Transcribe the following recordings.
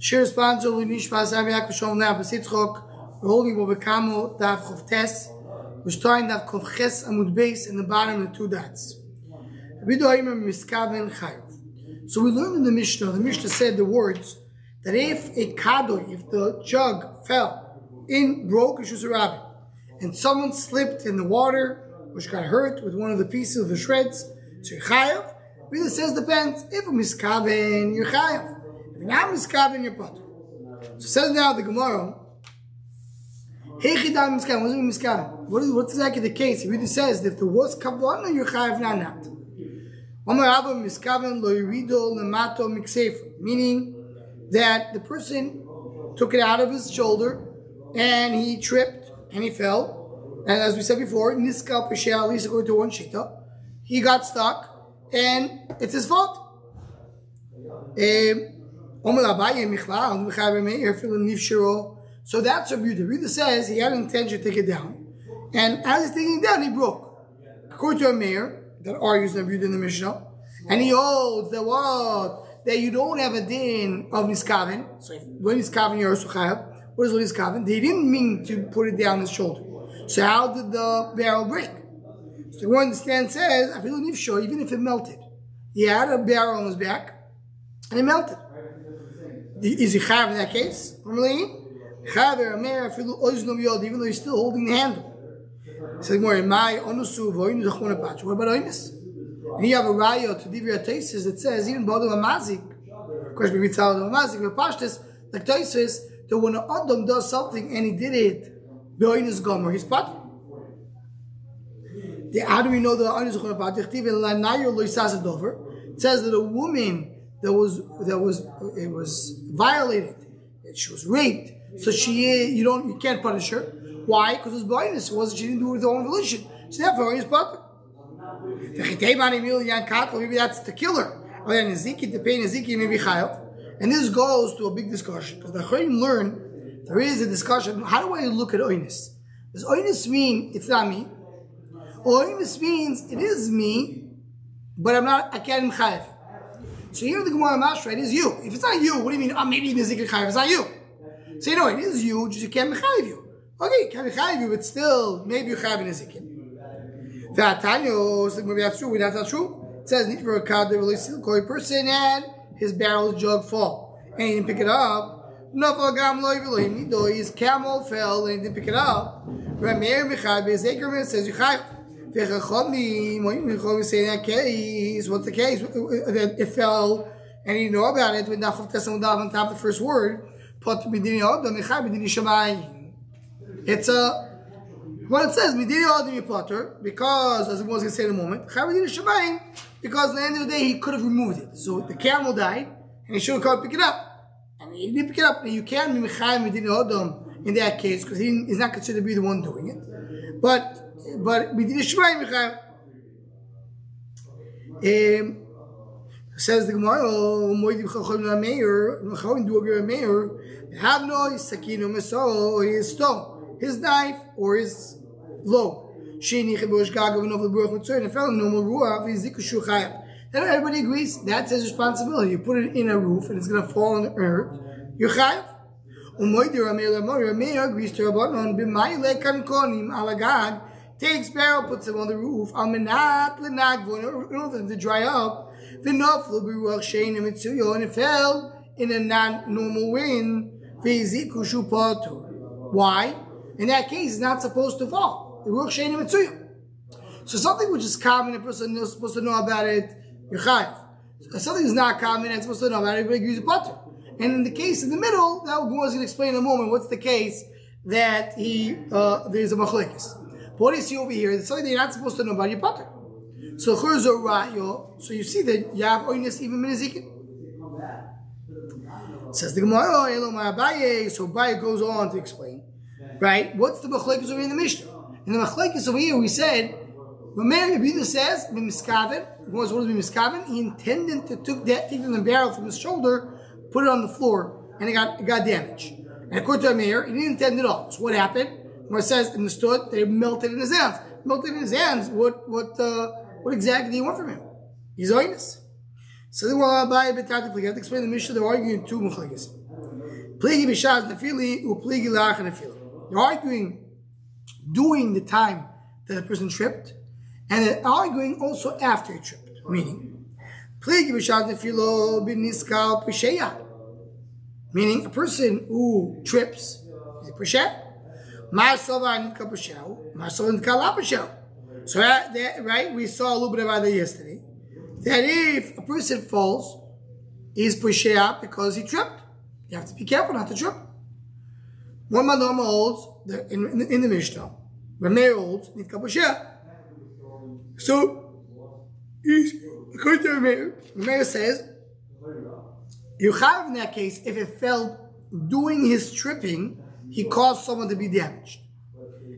Shir sponsor Lunishmas Rabbi Yaakov Shalom Now Besitzchok. We're Dav Chov Tes. We're starting Dav Chov Ches Amud Beis in the bottom of two dots. So we learned in the Mishnah. The Mishnah said the words that if a kadoy, if the jug fell in broke Rishus Rabbi, and someone slipped in the water, which got hurt with one of the pieces of the shreds, so you're chayav. Really says depends. If a miskaven, you're chayav. If you're not miskaven, you're potter. So says now the Gemara. Heichidam miskaven. What does it mean? What is what's exactly the case? It really says that if there was kavanah, you're chayav, not. Omar Abba miskaven lo yirido lemato miksefer. Meaning that the person took it out of his shoulder and he tripped and he fell. And as we said before, niskal pesheh at least according to one shita, he got stuck and it's his fault. Um, So that's a beauty. Rita says he had an intention to take it down, and as he's taking it down, he broke. According to a Meir that argues the beauty in the Mishnah, and he holds that what that you don't have a din of niskaven. So when niskaven you're also chayav. What is niskaven? They didn't mean to put it down his shoulder. So how did the barrel break? So one understand says, I feel sure even if it melted. He had a barrel on his back and it melted. Is he chayav in that case? Even though he's still holding the handle. Says more, my onusu voinu zachon apach. What about oinus? And you have a raya to divya tesis that says even bodem amazik. Of course, we read salad amazik, but pashtus like tesis that when an adam does something and he did it, beoinus gomer, he's part. How do we know that on the church? it says that a woman that was that was it was violated, she was raped. So she you don't you can't punish her. Why? Because it was blindness. It wasn't she didn't do it with her own volition. So therefore it's proper. Maybe that's the killer. Oh, or then Ezekiel, the pain Ezekiel maybe chayav. And this goes to a big discussion because the Chayim learn there is a discussion. How do I look at oinus? Does oinus mean it's not me? Oinus means it is me, but I'm not, I can't chayav. So here the Gemara Mashra, it is you. If it's not you, what do you mean? Oh, maybe Nizik chayav. It's not you. So you know, it is you, just you can't chayav you. Okay, can't chayav you, but still, maybe you chayav Nizik. V'atanyo, maybe that's true, that's not true. It says, need for a card that releases a person and his barrel jug fall. And he didn't pick it up. No fall gambler, his camel fell and he didn't pick it up. Ramir Michal Bezekerman says you chayav. The Chachamim say that case. What's the case? It fell and he know about it. With Nachov Tesam Dav on top of the first word. It's a what it says Midini Adam Potter because as I was going to say in a moment because at the end of the day he could have removed it. So the camel died and he should have come pick it up. And he didn't pick it up. And you can't be Mechai Midini Adam in that case because he is not considered to be the one doing it. But but we Midin Shmai Michael. Um, says the Gemara, Moedim Chachom La Meir, Chachom do a Meir, have no Sakino Meso, his stone, his knife, or his low. Sheni Chebosh Gagav and the Baruch Mitzvah, and fell in normal Ruach, Viziku Shuchayat. Then everybody agrees that's his responsibility. You put it in a roof and it's going to fall on the earth. You're chayav. Umoidir Amir Lamor, Amir agrees to Rabbanon, B'mayile Kankonim Alagad, takes barrel, puts them on the roof, almenat lenagvo, in order for them to dry up. V'noflu b'ruach shein mitzuyo, and it fell in a non-normal wind. V'ziku shupatur. Why? In that case, it's not supposed to fall. The ruach shein mitzuyo. So something which is common, a person is supposed to know about it, you're chayav. Something is not common, and supposed to know about it, everybody agrees butter. And in the case in the middle, that we're going to explain in a moment, what's the case that he, uh, there's a machlekes. What do you see over here? It's something that you're not supposed to know about your potter. So rayo. So you see that you have oinus even minizikin. Says the Gemara, oh, Abaye. So Abaye goes on to explain, right? What's the machlekes over in the Mishnah? In the machlekes over here, we said, Rameir Yabida says, "Bimiskaven." What does bimiskaven? He intended to took that, take the barrel from his shoulder, put it on the floor, and it got it got damaged. And according to Rameir, he didn't intend it all. So what happened? Where it says in the understood they melted in his hands. Melted in his hands. What what uh, what exactly do you want from him? He's oinus. So we'll buy a tactically. You have to explain the Mishnah. They're arguing two muchlikas. Pligi b'shaz nefili upligi lach nefila. They're arguing during the time that the person tripped, and they're arguing also after he tripped. Meaning, pligi b'shaz nefilo b'niskal p'sheya. Meaning, a person who trips is a p'sheya. My so uh, that, that, right, we saw a little bit about that yesterday. That if a person falls, he's pushed out because he tripped. You have to be careful not to trip. One Madama holds the, in, in, in the Mishnah. Rameh holds Nitka So, he's, according to Rameh, Rameh says, you have in that case, if it fell doing his tripping, he caused someone to be damaged.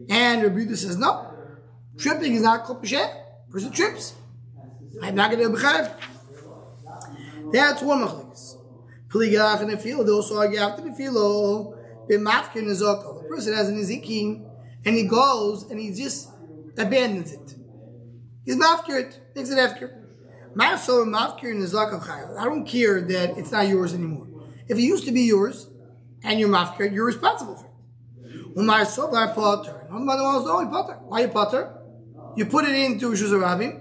And Rabbi says, no, tripping is not kol Person trips. I'm not going to be That's one machlekes. Pligalach and Nefilo, they also argue after Nefilo, B'mafkin Nezoko. The person has an Ezekiel, and he goes and he just abandons it. He's mafkir it. makes it after. Maso mafkir I don't care that it's not yours anymore. If it used to be yours, and you're mafkir, you're responsible for it. Umar Sovar Potter. Why you Potter? You put it into Shuzarabim,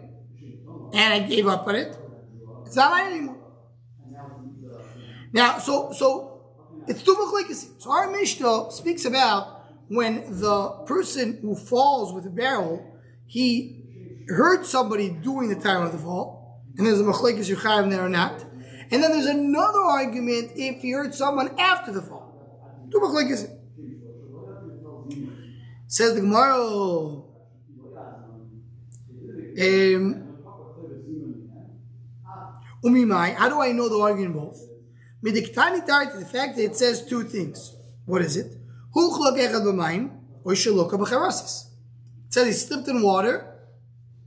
and I gave up on it. It's not mine anymore. Now, so so it's two machlekes. So our Mishnah speaks about when the person who falls with a barrel, he hurt somebody during the time of the fall, and there's a machlekes yuchayim there or not. And then there's another argument if he hurt someone after the fall. Machlekes. Says the Gemara. Um, Umimai, how do I know the argument both? Midiktani tart, the fact that it says two things. What is it? It says he slipped in water.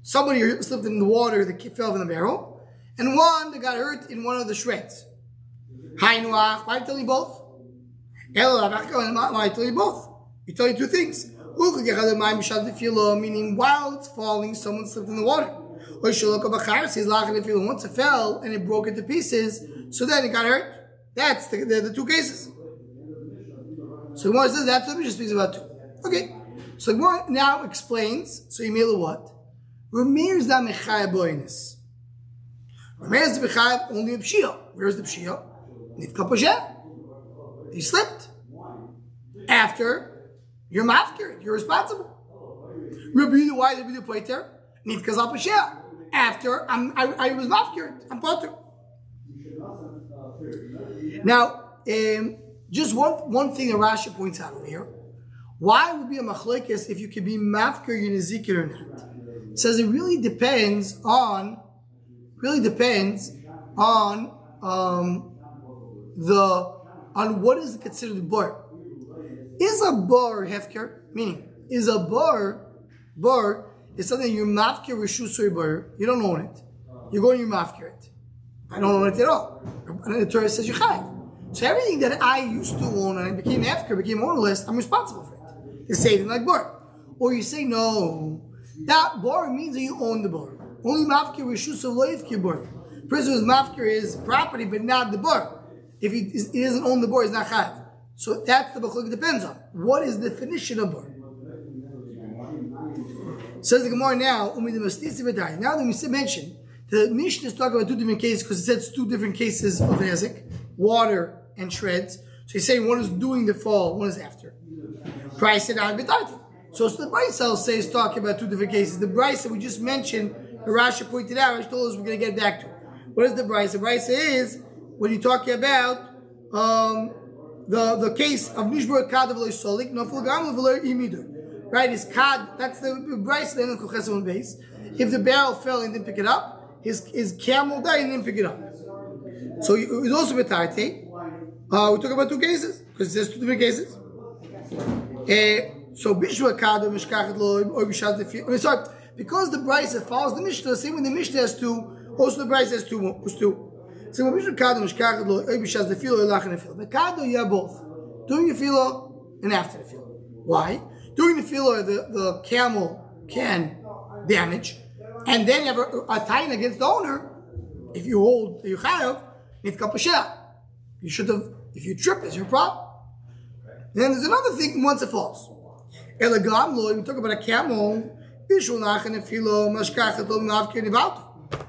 Somebody slipped in the water that fell in the barrel. And one that got hurt in one of the shreds. Both? Why tell you both? He told you two things. Meaning while it's falling, someone slipped in the water. Once it fell and it broke into pieces, so then it got hurt. That's the, the, the two cases. So Gemara says that's what Mishnah speaks about too. Okay. So Gemara now explains, so Yemela what? Ramir's da mechaya boinis. Ramir's da mechaya only a pshia. Where's the pshia? Nifka poshet. He slipped. After, you're mafkir, you're responsible. Rabbi, why do poiter? Nifka zapashia. After, I'm, I, I was mafkir, I'm potter. Now, um, just one, one thing that Rashi points out over here. Why would be a machlekes if you could be mafkir your nezikir or not? It says it really depends on, really depends on um, the on what is considered a bar. Is a bar hefker? Meaning, is a bar bar is something you mafker rishusui bar. You don't own it. You're going to mafker it. I don't own it at all. And the Torah says you have. So everything that I used to own and I became after, became ownerless, I'm responsible for it. You say it like bar. Or you say, no, that bar means that you own the bar. Only mafkir rishus of bar. Person who's mafkir is property, but not the bar. If he, he doesn't own the bar, he's not chayav. So that's the bachlok depends on. What is the definition of bar? Says the Gemara now, now that we mentioned, the Mishnah is talking about two different cases because it says two different cases of Nezek, water and shreds. So he's saying one is doing the fall, one is after. Price out So, so the Brisa says talking about two different cases. The Brisa we just mentioned, the Rashi pointed out, Rashi told us we're going to get back to. It. What is the Brisa? The Brisa is when you're talking about um, the, the case of Nishbur Kadav Solik, Nofel Gam Imidur. Right, is Kad, that's the Brisa then the base. If the barrel fell and didn't pick it up, his, his camel died and didn't pick it up. So it's also Betarte. Uh, we talk about two cases because there's two different cases. Uh, so Bishwa Kado Mishkachet Lo or Bishaz sorry, because the Brisa follows the Mishnah, same when the Mishnah has two, also the Brisa has two. Was two. So when Bishwa Kado Mishkachet Lo or Bishaz the Filo or Lachan the Filo. But Kado you have both, during the Filo and after the Filo. Why? During the Filo, the the camel can damage, and then you have a, a against the owner. If you hold you have, it's kapashah. You should have If you trip, it's your problem. Then there's another thing once it falls. Elegam lo, we talk about a camel. Bishulach and filo mashkachet lo mavkir nivalto.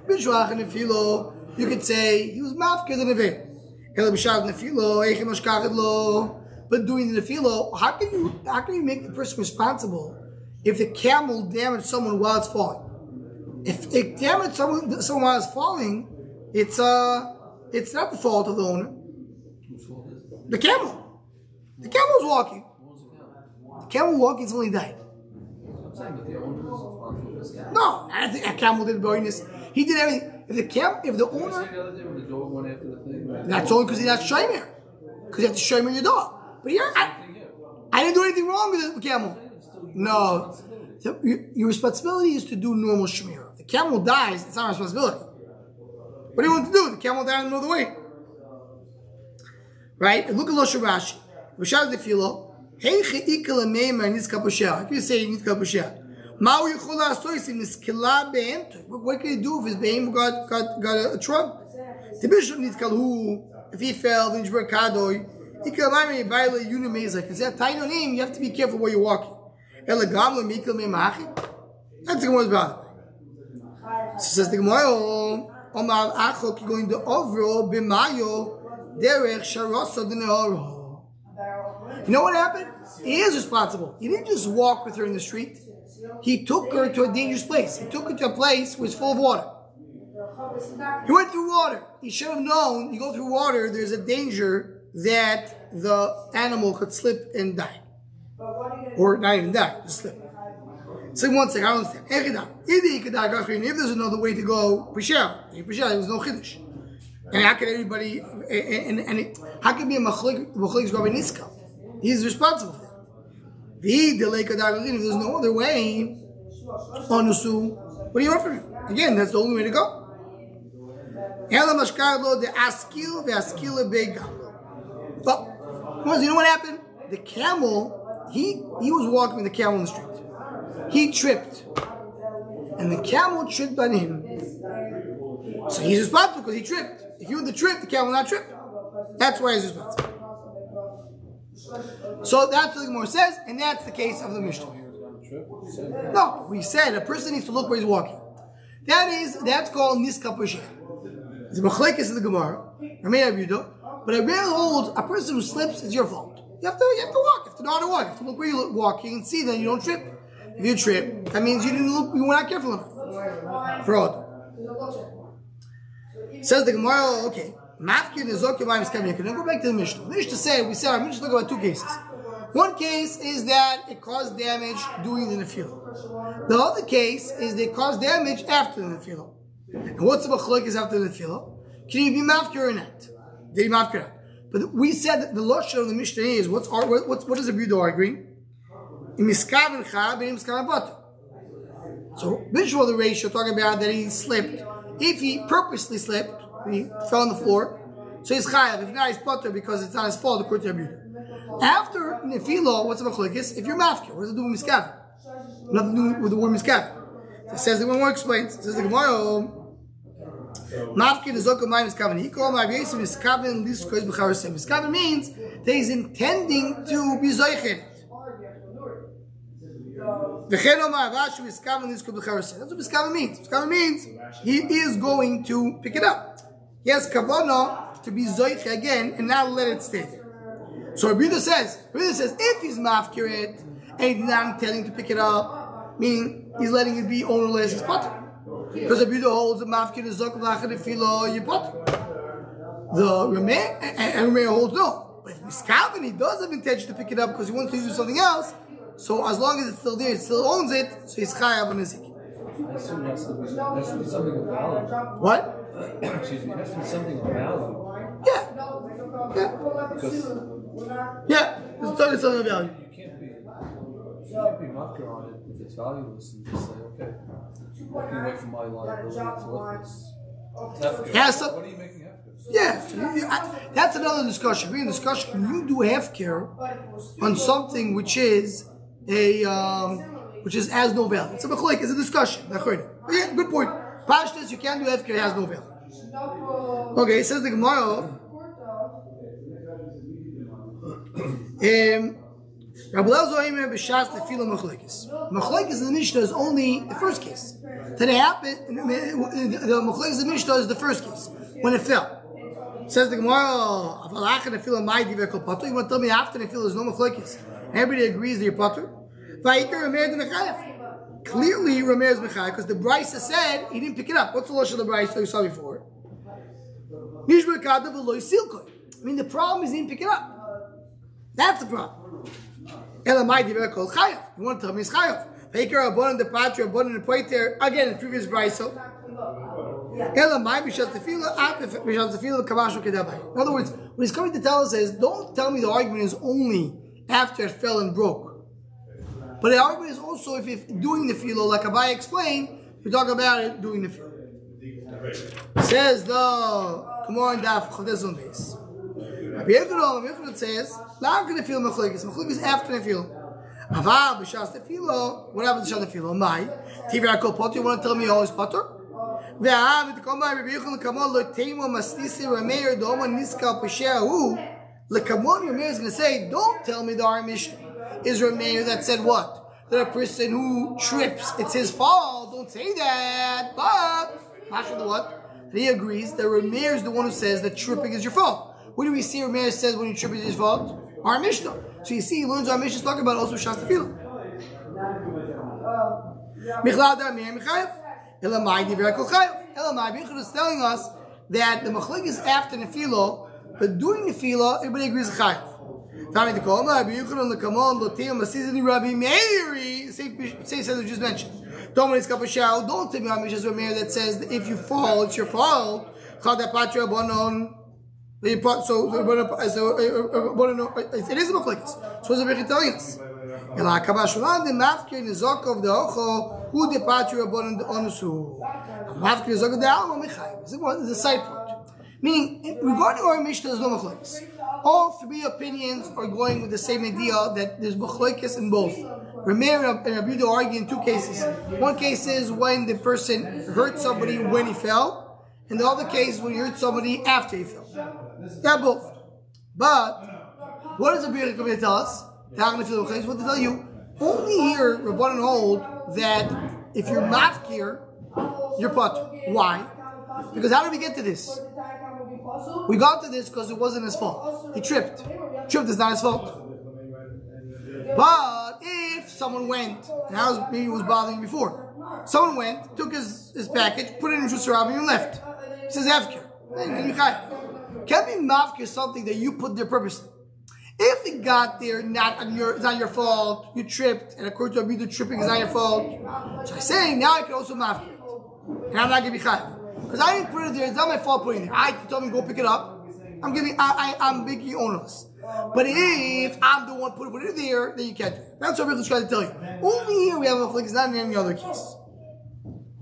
Bishulach and filo, you could say he was mafkir the nevel. Ele b'shav nefilo, eichem mashkachet lo. But doing the nefilo, how can you how can you make the person responsible if the camel damaged someone while it's falling? If it damaged someone someone while it's falling, it's uh it's not the fault of the owner. The camel. The camel was walking. The camel walking until he died. No, I think a camel did bonus. He did everything. If the camel, if the owner, that's only because he's not shomer. Because you have to shomer your dog. But here, I, I didn't do anything wrong with the camel. No, your, responsibility is to do normal shemir. The camel dies, it's not responsibility. What do you want to do? The camel died the way. Right? Look at Loshe Rashi. Rashad the filo. Heiche ikala meimar nizka b'sheh. How can you say nizka What can he do if his be'em got, got, got a, a? The bishop nizkal hu. If he fell, then jber kadoy. Ikala meimar yibayla yunu mezak. Is that tiny name? You have to be careful where you're walking. That's the Gemara's brother. So says the Gemara, Omar Acho ki going to Ovro b'mayo derech sharosa d'neoro. You know what happened? He is responsible. He didn't just walk with her in the street. He took her to a dangerous place. He took her to a place where it's full of water. He went through water. He should have known you go through water, there's a danger that the animal could slip and die. Or not even die, just slip. So one second, I don't understand. If there's another way to go. Pishel, there was no chiddush. And how can everybody, and, and, and how can be a machlik, machlik Rabbi Niska? He's responsible for that. The there's no other way, onusu, what are you offering? Again, that's the only way to go. De. But, you know what happened? The camel, he, he was walking with the camel in the street he tripped. And the camel tripped on him. So he's responsible because he tripped. If you were the trip, the camel not trip. That's why he's responsible. So that's what the Gemara says, and that's the case of the Mishnah. No, we said a person needs to look where he's walking. That is, that's called niska It's The machlekes in the Gemara, I may have you do, but I really holds a person who slips is your fault. You have to, you have to walk. You have to know how to walk. You have to look where you're walking and see Then you don't trip. If you trip, that means you didn't look, you were not careful enough. Fraud. Says the Gemara, okay. Mafkin is okay by Miskav Now go back to the Mishnah. The Mishnah say, we said, our Mishnah talk about two cases. One case is that it caused damage during the Nefillah. The other case is they caused damage after the Nefillah. And what's the Bachloik is after the Nefillah? Can you be Mafkir or not? Did he Mafkir? But we said that the Lashon of the Mishnah is, what's our, what, what is the Budo arguing? So, visual the ratio talking about that he slipped. If he purposely slipped, he fell on the floor, so he's chayav. If not, he's potter because it's not his fault to Abuda. After nefilo, what's the machlekes? If you're mafkir, what does it do with miskaven? Nothing to do with the word miskaven. It says the one more explains. It says the Gemara. Mafkir is okam my miskaven. He called my yasim miskaven this kois b'charasem. Miskaven means that he's intending to be zoichet. That's what Miskava means. Miskava means he is going to pick it up. He has kavana to be zoich again and not let it stay there. So Rabbi says, Rabbi says, if he's mafkirit and he's not intending to pick it up, meaning he's letting it be ownerless, he's potter. Because Rabbi holds the mafkir is zok lachet filo you potter. The Rameh and Rameh holds no. But if Miskavin, he does have intention to pick it up because he wants to do something else, so as long as it's still there, he still owns it, so he's chayav on his I assume it has to be, has to be something of value. What? Excuse me, has to be something of value. Yeah. Yeah. Because Yeah. It's totally something of value. you can't be, you can't be mafkir on it if it's valueless and just say, okay, walking away from my liability, it's worthless. Hefker. Yeah, so- What are you making hefker? Yeah, so you- you- I- that's another discussion. We're in discussion. Can you do half care on something which is a um, which is as no value? It's a mechlik. It's a discussion. Yeah, good point. Pashtas, you can't do that because it has no value. Okay, it says the Gemara. Um, Rabbi Lezer Oimer b'shas tefillah machlekes. Machlekes in the Mishnah is only the first case. Today happened. The machlekes in the Mishnah is the first case when it fell. Says the Gemara, "Aval achan tefillah mai divekol patur." You want to tell me after the tefillah is no machlekes? Everybody agrees that you're patur. Vayikar Rameir de Mechayev. Clearly, Rameir is Mechayev because the Brisa said he didn't pick it up. What's the losh of the Brisa you saw before? I mean, the problem is he didn't pick it up. That's the problem. Elamai. You want to tell me it's chayav. Vayikar abon the patra abon the poiter. Again, in previous Brisa. In other words, what he's coming to tell us is, don't tell me the argument is only after it fell and broke. But the argument is also if you're doing the filo, like Abai explained, we talk about it doing the filo. Says the Gemara in Daf Chodezon base. Rabbi Yehuda, Rabbi Yehuda says, "Not going to feel mechlekes. Mechlekes after the filo. Aval b'shas tefilo. What happens to the tefilo? My tivra kol potter. You want to tell me always potter? Ve'av v'tkomai Rabbi Yehuda kamon lo teimo mastisi rameir doma niska peshehu. Lekamon Rameir is going to say, don't tell me the Ar Mishnah is Rameir that said what? That a person who trips, it's his fault. Don't say that. But, Masha what? He agrees that Rameir is the one who says that tripping is your fault. What do we see Rameir says when you trip is his fault? Our Mishnah. So you see, he learns our Mishnah is talking about also Shas Tefillah. Michlad Rameir Mechayev. Elamai Divrei Kol Chayev. Elamai Bichud is telling us that the Machlik is after Nefilo, but during Nefilo, everybody agrees Chayev. Tami the Kol, Rabbi Yuchanan the Kamon, Loteim, Masizani Rabbi Meiri, same says we just mentioned. It's Kapashal, don't tell me how Mishas Rameir that says that if you fall, it's your fault. Chada Patra Bonon. So, so, so, it is a machlekes. So, what's the Bechit telling us? Ela kabashulan de mafkir nizok of the ocho hu de patria bonon de onusu. Mafkir nizok of the alma mechayim. This is a side point. Meaning, regarding our Mishnah, there's no machlekes. All three opinions are going with the same idea that there's machlekes in both. Rameir and Rabbi argue in two cases. One case is when the person hurt somebody when he fell, and the other case when he hurt somebody after he fell. Yeah, both. But what does Rabbi come to tell us? What to tell you? Only here Rabbanan hold that if you're mafkir, you're pot. Why? Because how did we get to this? We got to this because it wasn't his fault. He tripped. Tripped is not his fault. But if someone went, and I was was bothering you before. Someone went, took his, his package, put it in Shusarabi and left. He says Afkir. Can't be mafkir something that you put there purposely. If it got there, not on your, it's not your fault. You tripped, and according to the tripping is not your fault. So I'm saying now I can also mafkir it, and I'm not gonna be chayav because I didn't put it there. It's not my fault putting it there. I told me go pick it up. I'm giving. I, I I'm making onerous. But if I'm the one put it there, then you can't do it. That's what we're trying to tell you. Only here we have a flick. It's not in any other case.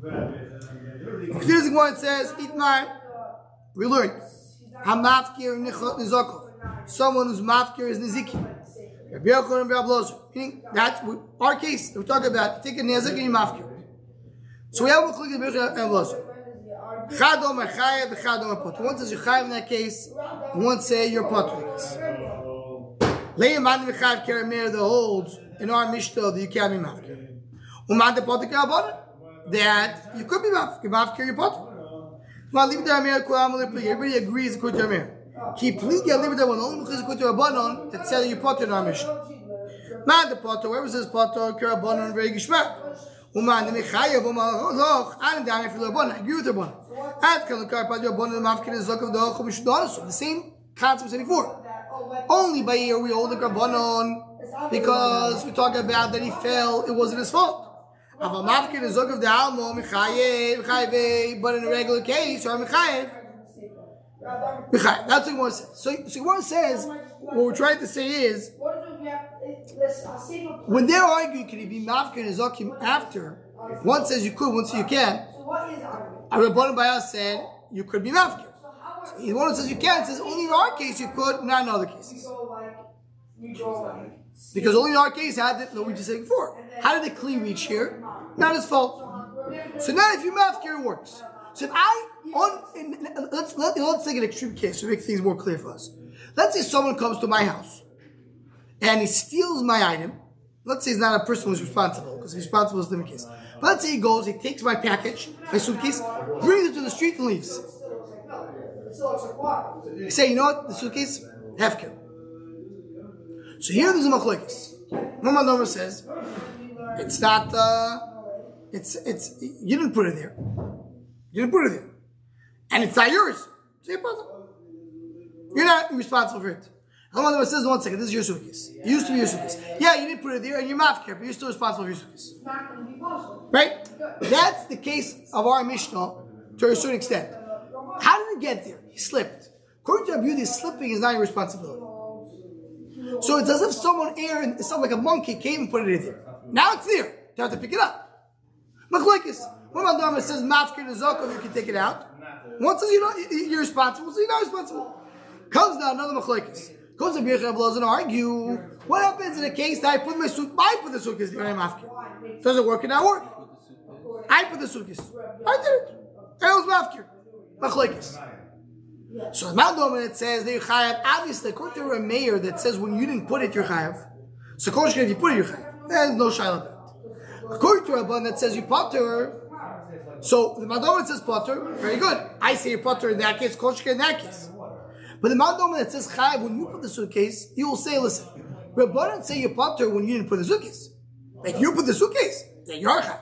Here's the one says Itmar. We learned. Hamafkir nizakov. Someone who's mafkir is niziki. Meaning that's our case. We're talking about take a nezik and you mafkir. So we have a click in Bircha and Blaser. Chadom Chayev. One says you're Chayev in that case, one say you're Pot in this. Le'eman V'chayev Keramir, the holds in our Mishnah that you can't be Mafkir. Uman the Pot Kerabon, that you could be Mafkir, Mafkir your Pot. Well, leave the Amir Kuram Everybody agrees according to Amir. Keep please get the one only because according to Rabbanon that said you Pot in our Mishnah. Man the Pot, whoever says Pot, Kerabonon, very Gishmak. Uman the Mechayev, Uman Loch, and the agree with Rabbanon. At Kalakar Padya Bon and Mafkin is Zok of the Ochum Shudonasu. The same concept as before. Only by here we hold the Rabbanon because we talk about that he fell, it wasn't his fault. The but in a regular case, or. Mechayev. That's what Gemara says. So, so Gemara says, what we're trying to say is, when they're arguing, can he be Mafkin and Zokim after? One says you could, one says you can't. A Rabbanon by us said you could be mafkir. So one says you can't says only in our case you could, not in other cases. Because only in our case had that no we just said before. How did the kli reach here? Not his fault. So now if you mafkir it works. So if I on in, let's let, let's take an extreme case to make things more clear for us. Let's say someone comes to my house and he steals my item, let's say he's not a person who's responsible, because responsible is the case. But let's say he goes, he takes my package, my suitcase, brings it to the street and leaves. You say, you know what, the suitcase, hefker. So here there's a machlokes. Mama Noma says, it's not, uh, it's, it's, you didn't put it there. You didn't put it there. And it's not yours. You're not responsible for it. Noma says, one second, this is your suitcase. It used to be your suitcase. Yeah, you didn't put it there and you're but you're still responsible for your suitcase. Right? That's the case of our Mishnah to a certain extent. How did it get there? He slipped. According to Rabbi slipping is not your responsibility. So it's as if someone air and someone like a monkey came and put it in there. Now it's there. You have to pick it up. Machlekes. One them says mafkir nezokov, you can take it out. Once you're, not, you're responsible, so you're not responsible. Comes now another machlekes. Goes to Bircha blows and argue. What happens in a case that I put my suit, I put the suitcase there I'm mafkir? Does it work or not work? I put the suitcase. I did it. I was mafkir. Machlekes. So the Mount it says that you're chayav. Obviously, according to a Meir that says when you didn't put it, you're chayav. So Kosh if you put it, you're chayav. There's no shaila According to Rabban that says you potter. So the Mount says potter. Very good. I say you potter in that case. Kosh in that case. But the Mount that says chayav when you put the suitcase, you will say, listen, Rabban say you potter when you didn't put the suitcase. If you put the suitcase, then you're chayav.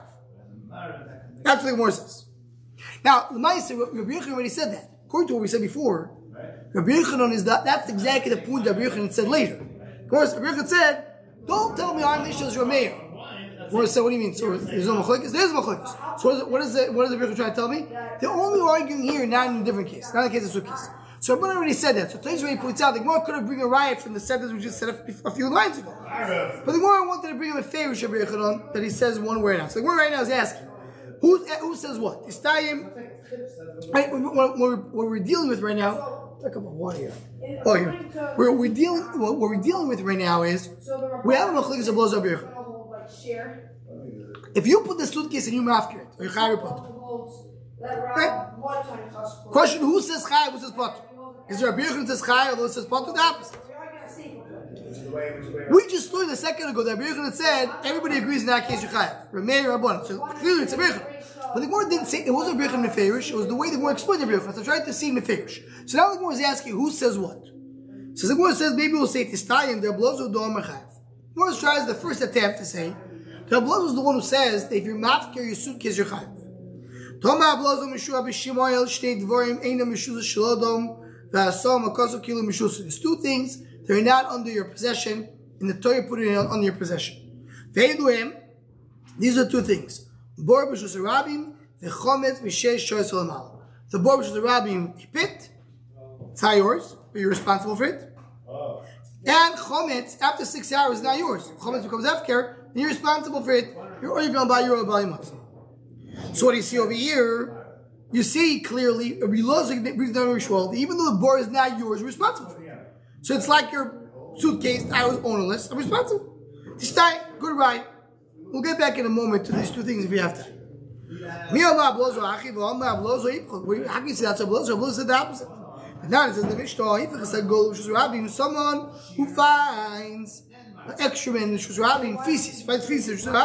That's what the Gemara says. Now, the Ma'aseh, Rabbi Yochanan already said that. According to what we said before, Rabbi Yochanan is that, that's exactly the point that Rabbi Yochanan said later. Of course, Rabbi Yochanan said, don't tell me Mishnah is Rameir. What said, what do you mean? So there's no machlekes? There's machlekes. So what is, it, what is, it, what is the Rabbi trying to tell me? They're only arguing here, not in a different case, not in the case of Sukkis. So Rabbi already said that. So today's already points out the Gemara could have bring a riot from the sentence we just said a, a few lines ago. But the Gemara wanted to bring him a favor, Rabbi Yochanan, that he says one word now. So the Gemara right now is asking, who, who says what? Istayim Right, what, we're, what we're dealing with right now, a cup of water here. Oh, here. We're, we're dealing, what we're dealing with right now is, we have a machlikas that blows up here. If you put the suitcase in your mafkir, or your chayyim right? Question, who says chayyim, who says pot? Is there a beer who says chayyim, or who says pot? The opposite. We just learned a second ago that Rabbi said everybody agrees in that case you chayav. Ramei Rabban. So clearly it's a Rabbi but the Gemara didn't say it wasn't Birchim Neferish, it was the way the Gemara explained the Birchim. So I tried to see Neferish. So now the Gemara is asking who says what. So the Gemara says maybe we'll say Tistayin, the Ablozo Do Amarchav. Gemara tries the first attempt to say, the Ablozo is the one who says that if you're mafkir your suitcase, you're chayav. Toma Ablozo Mishua B'Shimoyel Shtei Dvorim Eina Mishuza Shalodom There's two things that are not under your possession, and the Torah put it under your possession. These are two things. The chometz mishesh shoyes olamal. The bor b'shus rabim, he picked, it's not yours, but you're responsible for it. And chometz, after six hours, is not yours. Chometz becomes afker, and you're responsible for it. You're only going to buy your own bali So what do you see over here? You see clearly, even though the bor is not yours, you're responsible for it. So it's like your suitcase, I was ownerless, I'm responsible. This time, goodbye. We'll get back in a moment to these two things if we have time. How can you say that's a blozo? Blozo said the opposite. And now it says the Mishnah, someone who finds excrement in the Shus feces, finds feces in the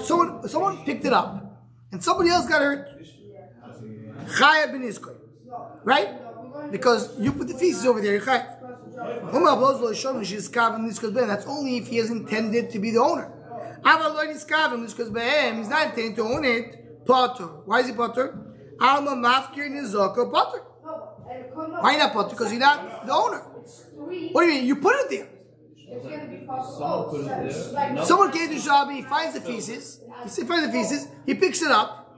someone, someone picked it up, and somebody else got hurt. Right? Because you put the feces over there, you're. That's only if he is intended to be the owner. He's not intended to own it. Potter. Why is he Potter? Alma mafkir nizaka Potter. Why not Potter? Because he's not the owner. What do you mean? You put it there. Someone put it there. Someone came to he finds the feces, he finds the feces, he picks it up,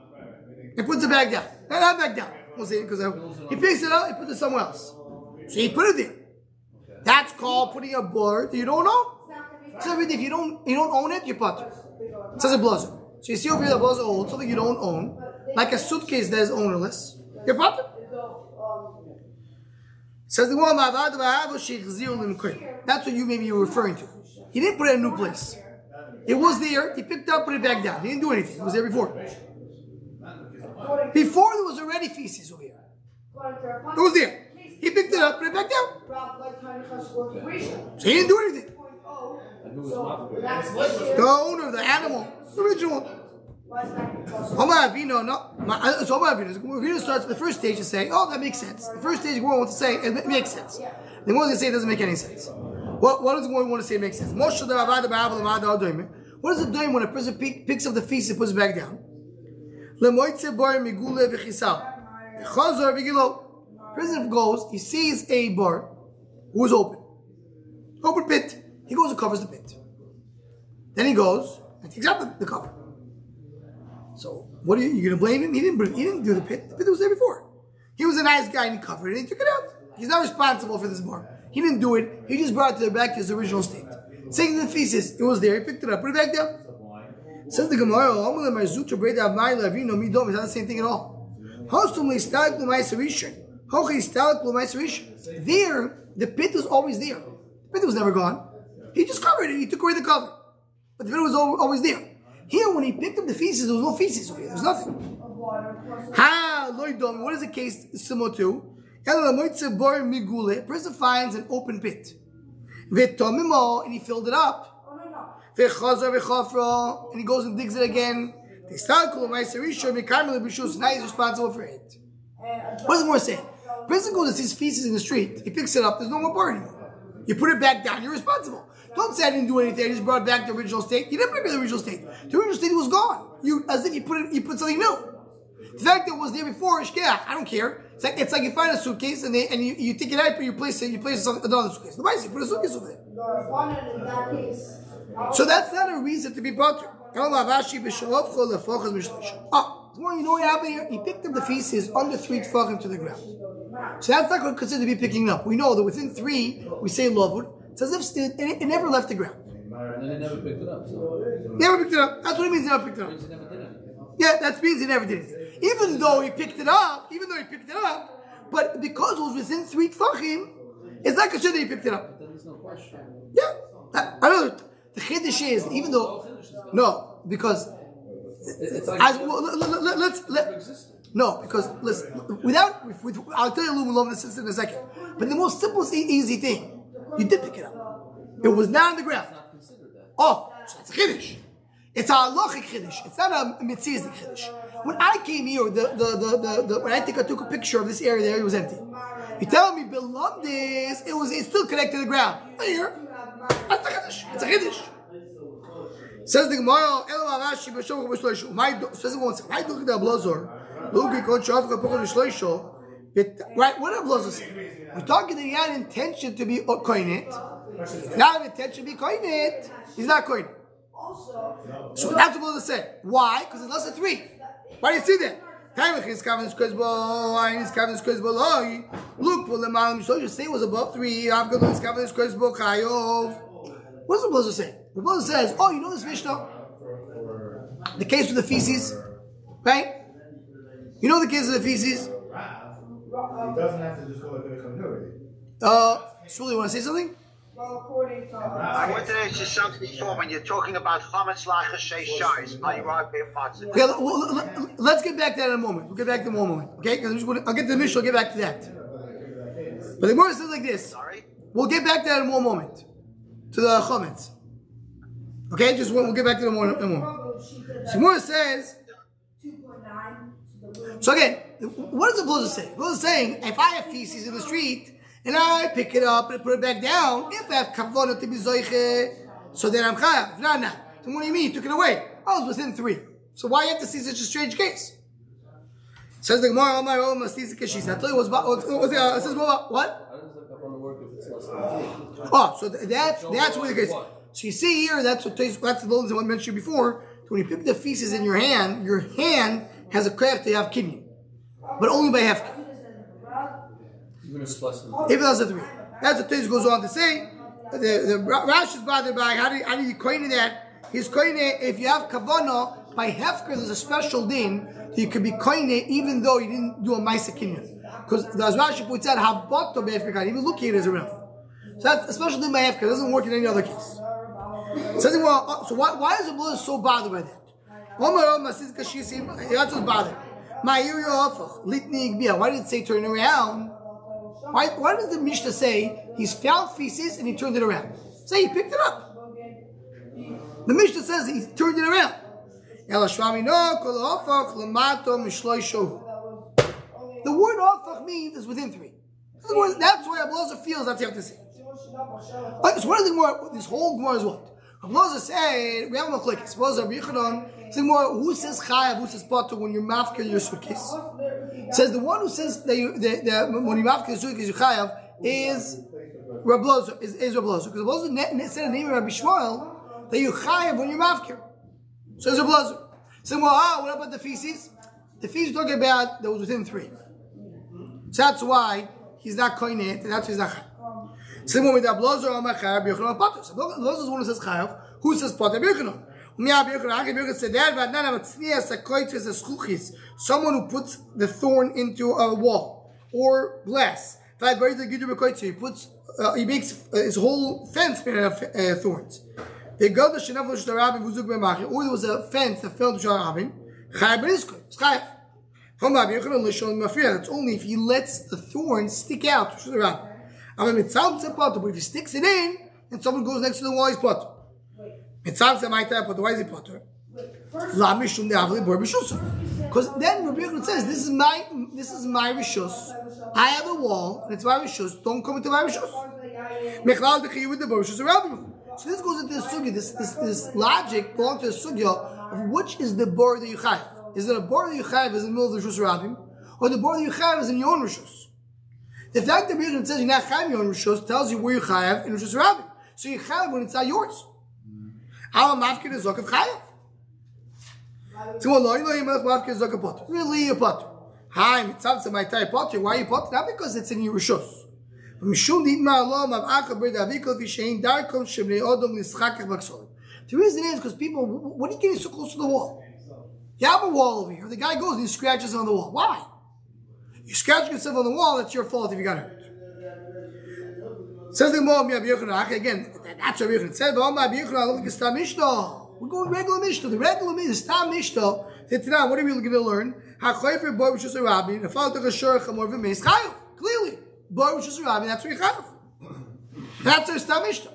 and puts it back down. Not back down. We'll see because he picks it up, he puts it somewhere else. So he put it there. That's called putting a that you don't own. So if you don't you don't own it, you put it. It says a blazer. So you see over here the blazer old, something you don't own, like a suitcase that is ownerless. You put it. Says the That's what you maybe you're referring to. He didn't put it in a new place. It was there. He picked it up, put it back down. He didn't do anything. It was there before. Before there was already feces over here. It was there. He picked it up, put it back down. So he didn't do anything. The owner of the animal, the original. Omar Avino, no. my- uh, So Omar Avino, Avino starts the first stage to say, oh, that makes sense. The first stage, we want to say it makes sense. The more they say it doesn't make any sense. What, what does the one want to say makes sense? What does it do when a person pick, picks up the feast and puts it back down? Person goes, he sees a bar who is open. Open pit. He goes and covers the pit. Then he goes and takes out the, the cover. So what are you, you gonna blame him? He didn't bring- he didn't do the pit. The pit was there before. He was a nice guy and he covered it and he took it out. He's not responsible for this bar. He didn't do it. He just brought it to the back to its original state. Saying the thesis, it was there. He picked it up, put it back down. Says the Gemara. It's not the same thing at all. There, the pit was always there. The pit was never gone. He just covered it. He took away the cover, but the pit was always there. Here, when he picked up the feces, there was no feces over here. There was nothing. Ha loidom. What is the case similar to? A person finds an open pit. And he filled it up. And he goes and digs it again. Now he's responsible for it. What does more say? Person goes and sees feces in the street. He picks it up. There's no more bar anymore. You put it back down. You're responsible. Don't say I didn't do anything. I just brought back the original state. You didn't bring back the original state. The original state was gone. You as if you put it. You put something new. The fact that it was there before, shkeach, I don't care. It's like it's like you find a suitcase and they, and you, you take it out, but you place it, you place it on another suitcase. The you put a suitcase over there. So that's not a reason to be butter. Ah, well, you know what happened here? He picked up the feces under three tefachim to the ground. So that's not considered to be picking up. We know that within three, we say lovud. It's as if it, it, it never left the ground. And then they never picked it up. So Never picked it up. That's what it means. Never picked it up. he never did anything. Yeah, that means he never did it. Even though he picked it up, even though he picked it up, but because it was within three tefachim, it's not considered he picked it up. Then there's no question. Yeah, I, I know. The chiddush is even though no, because It's like as well, let, let, let, let's let, no, because listen, without with, I'll tell you a little more this in a second. But the most simple, e- easy thing, you did pick it up. It was not on the ground. Oh, so it's a chiddush. It's a halachic chiddush. It's not a mitzias chiddush. When I came here, the, the, the, the, when I think I took a picture of this area there, it was empty. You tell me below this, it was it's still connected to the ground. Not here. That's a chiddush. It's a chiddush. Says the Gemara, Elo Avashi b'shom b'shloisho. Says the one, my do the blazor. Look, you have to put b'shloisho. Right? What did blazor say? We're talking that he had intention to be he had an intention to be koinet, he's not koinet. So that's what blazor said. Why? Because it's less than three. Why do you see that? Look. Say it was above three. I've got his kavans kozbo chayov. What does the blazer say? The blazer says, oh, you know this Mishnah? The case with the feces, right? You know the case of the feces? He doesn't have to just call it a continuity. Uh, Shuli, you want to say something? Well, according to. I wanted to ask you something before when you're talking about chametz lachashay shais. Are you right with parts? Okay, l- well, l- l- let's get back to that in a moment. We'll get back to that in one moment, okay? Because I'll get to the Mishnah, I'll get back to that. But the Gemara says like this. Sorry. We'll get back to that in one moment. To the chametz. Okay, just one, we'll get back to the more in a moment. So Gemara says, So again, what does the blazer say? The is saying, if I have feces in the street and I pick it up and put it back down, if I have kavanah to be zoiche, so then I'm chayav. If not, not. Then what do you mean? You took it away. I was within three. So why you have to see such a strange case? Says the Gemara, "Oh my own masisa She said, I tell you what's what's, uh, it says what? what? How does that work if it's less than three? Oh, so th- that's that's what the case. So you see here, that's what that's the loads I mentioned before. When you pick the feces in your hand, your hand has a craft to have kidney, but only by half. Even that's a three. That's what Tiz goes on to say. The, the Ra- Rash is bothered by how do you, how do you coin it that? He's coin it if you have kavana by hefker. There's a special din you could be coin it even though you didn't do a ma'isa kinyan. Because as Rashi points out, habato be'efker even look here is enough. So that's a special din by hefker. Doesn't work in any other case. Well, uh, so why, why is the blood so bothered by that? Omar Omar says because she's bothered. My litni Why did it say turn around? Why, why does the Mishnah say he's found feces and he turned it around? Say he picked it up. The Mishnah says he turned it around. The word hafach means is within three. That's why- Abloza feels that's you have to say. But so what is the more this whole Gemara is what? Abloza said we have a machlekes. Abloza Rabbi Says more who says chayav, who says potter when you're mafker your suitcase. Says the one who says that you that, that when you mafker your suitcase you chayav is Rabloza is, is Rabloza because Rabloza ne- ne- said the name of Rabbi Shmuel that you chayav when you're mafker. Says Rabloza. Say well, ah, what about the feces? The feces talking about that was within three. So that's why he's not koinet, and that's why he's not chayav. Similar with Ablozer Amar Chayav Yochanan Pater. So Ablozer is the one who says Chayav. Who says Pater Yochanan? Of. Someone who puts the thorn into a wall or glass. He puts. Uh, he makes uh, his whole fence made of uh, thorns. They go to Shinav Losh Rabin Vuzuk B'Machi. Or there was a fence that fell to Shar Rabin. Chayav Ben Iskoy. It's Chayav. From Rabbi Yochanan Lishon Mafriya. That's only if he lets the thorn stick out to Shar Rabin. Aber mit Salze Potter, but if he sticks it in, and someone goes next to the wall, he's Potter. Mit Salze might have Potter, why is he Potter? La Mishum de Avli Bor. Because then Rabbi Yochanan says, this is my, this is my Rishus. I have a wall, and it's my Rishus. Don't come into my Rishus. Mechlal de with the Bor Rabbi. So this goes into the sugya. This, this, this logic belongs to the sugya of which is the bor that you chayiv. Is it a bor that you chayiv is in the middle of the Rishus Rabbim, or the bor that you chayiv is in your own Rishus? The fact that Rabbi says you're not chayav your own rishos tells you where you chayav in rishos rabbi. So you chayav when it's not yours. How am mafkid is zokav chayav? So well, lo you melech mafkid is zokav potter. Really a potter. Hi, mitzav to my tie potter. Why you potter? Not because it's in your rishos. Mishum nidma alom av acha brid avikol vishein darkom shemnei odom nischakach baksolim. The reason is because people, what are you getting so close to the wall? You have a wall over here. The guy goes and he scratches on the wall. Why? You scratch yourself on the wall, that's your fault if you got hurt. Says the Gemara, Rabbi Yochanan, again, that's Rabbi Yochanan. Said, "V'om Rabbi Yochanan, look at Stam Mishnah. We're going regular Mishnah. The regular Mishnah, Stam Mishnah. Now, what are we going to learn? Which is a rabbi, and fall to Gashur Chamor v'meis chayav. Clearly, is a rabbi, that's you chayav. That's our Stam Mishnah.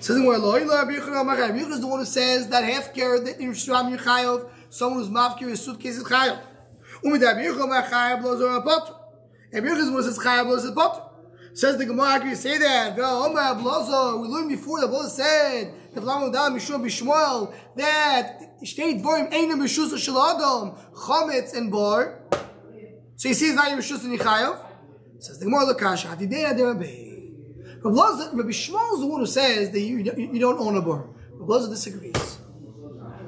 Says the Gemara, Lo Ilo Rabbi Yochanan, Rabbi Yochanan is the one who says that half care that in Rishram you chayav, someone who's mafkir his suitcase is chayav. Umid Rabbi Yochanan, chayav lo zor apotter. Rabbi Yochanan the one says chayav lo zor apotter. Says the Gemara, how can you say that? We learned before said, the Mishua Bishmuel, that Shtei Dvorim Einam Rishus Shel Adam, Chometz and Bar. So you see it's not your Rishus and Yichayev? Says the Gemara, Lakasha, Hadidei Adem Rabbi. Rabbi Shmuel is the one who says that you, you, don't own a bar. Rabbi disagrees.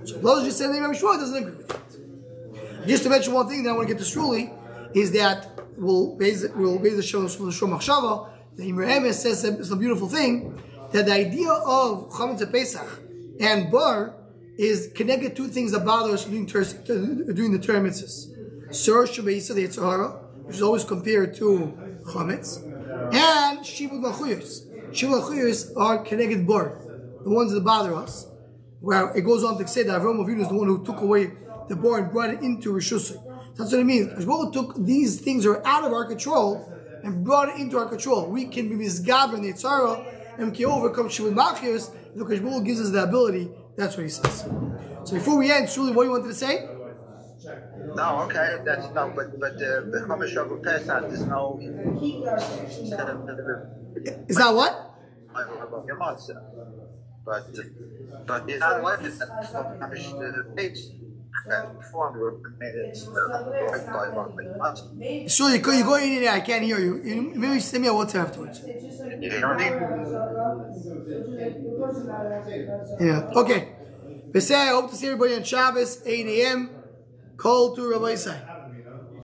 So Rabbi just said that Rabbi Shmuel doesn't agree with that. Just to mention one thing that I want to get to truly is that we'll base we'll base the show from the Machshava. The Imre says it's a beautiful thing that the idea of Chametz Pesach and Bar is connected to things that bother us during, ter- doing the Torah mitzvahs. Sur Shabbeisa, the Yitzhara, which is always compared to Chametz, and Shibud Machuyos. Shibud are connected Bar, the ones that bother us. Where it goes on to say that Avram Avinu is the one who took away the bar and brought it into Rishusay. That's what it means. Hashbon took these things that are out of our control and brought it into our control. We can be misgaber in the Yitzhara and we can overcome Shimon Machios. If Hashbon gives us the ability, that's what he says. So before we end, truly, what you wanted to say? No, okay, that's no, but but uh, the Chumash of Pesach, there's no. Is that what? But but it's not what it's the page. Sure, you go, you go in out. I can't hear you. you maybe send me a WhatsApp afterwards. Yeah. Okay. Say, I hope to see everybody on Shabbos, 8 a.m. Call to Rabbi Isai.